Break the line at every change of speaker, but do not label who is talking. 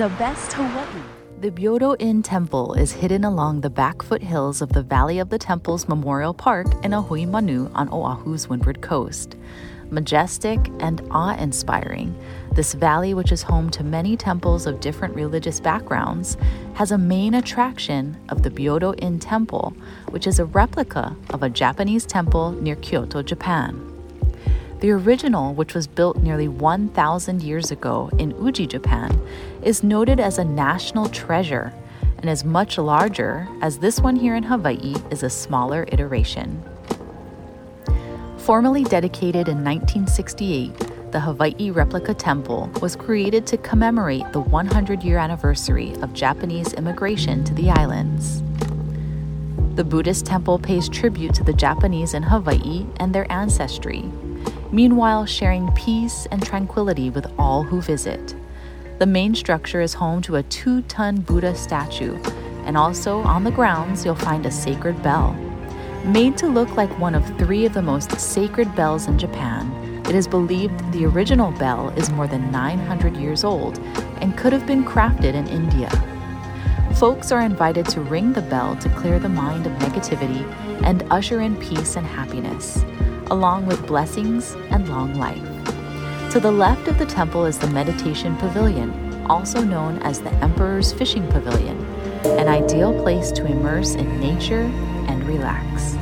The best Hawaii.
The Byodo-In Temple is hidden along the back foothills of the Valley of the Temples Memorial Park in Ahuimanu on Oahu's windward coast. Majestic and awe inspiring, this valley, which is home to many temples of different religious backgrounds, has a main attraction of the Byodo-In Temple, which is a replica of a Japanese temple near Kyoto, Japan. The original, which was built nearly 1,000 years ago in Uji, Japan, is noted as a national treasure and is much larger, as this one here in Hawaii is a smaller iteration. Formally dedicated in 1968, the Hawaii Replica Temple was created to commemorate the 100 year anniversary of Japanese immigration to the islands. The Buddhist temple pays tribute to the Japanese in Hawaii and their ancestry, meanwhile, sharing peace and tranquility with all who visit. The main structure is home to a two ton Buddha statue, and also on the grounds, you'll find a sacred bell. Made to look like one of three of the most sacred bells in Japan, it is believed the original bell is more than 900 years old and could have been crafted in India. Folks are invited to ring the bell to clear the mind of negativity and usher in peace and happiness, along with blessings and long life. To the left of the temple is the Meditation Pavilion, also known as the Emperor's Fishing Pavilion, an ideal place to immerse in nature and relax.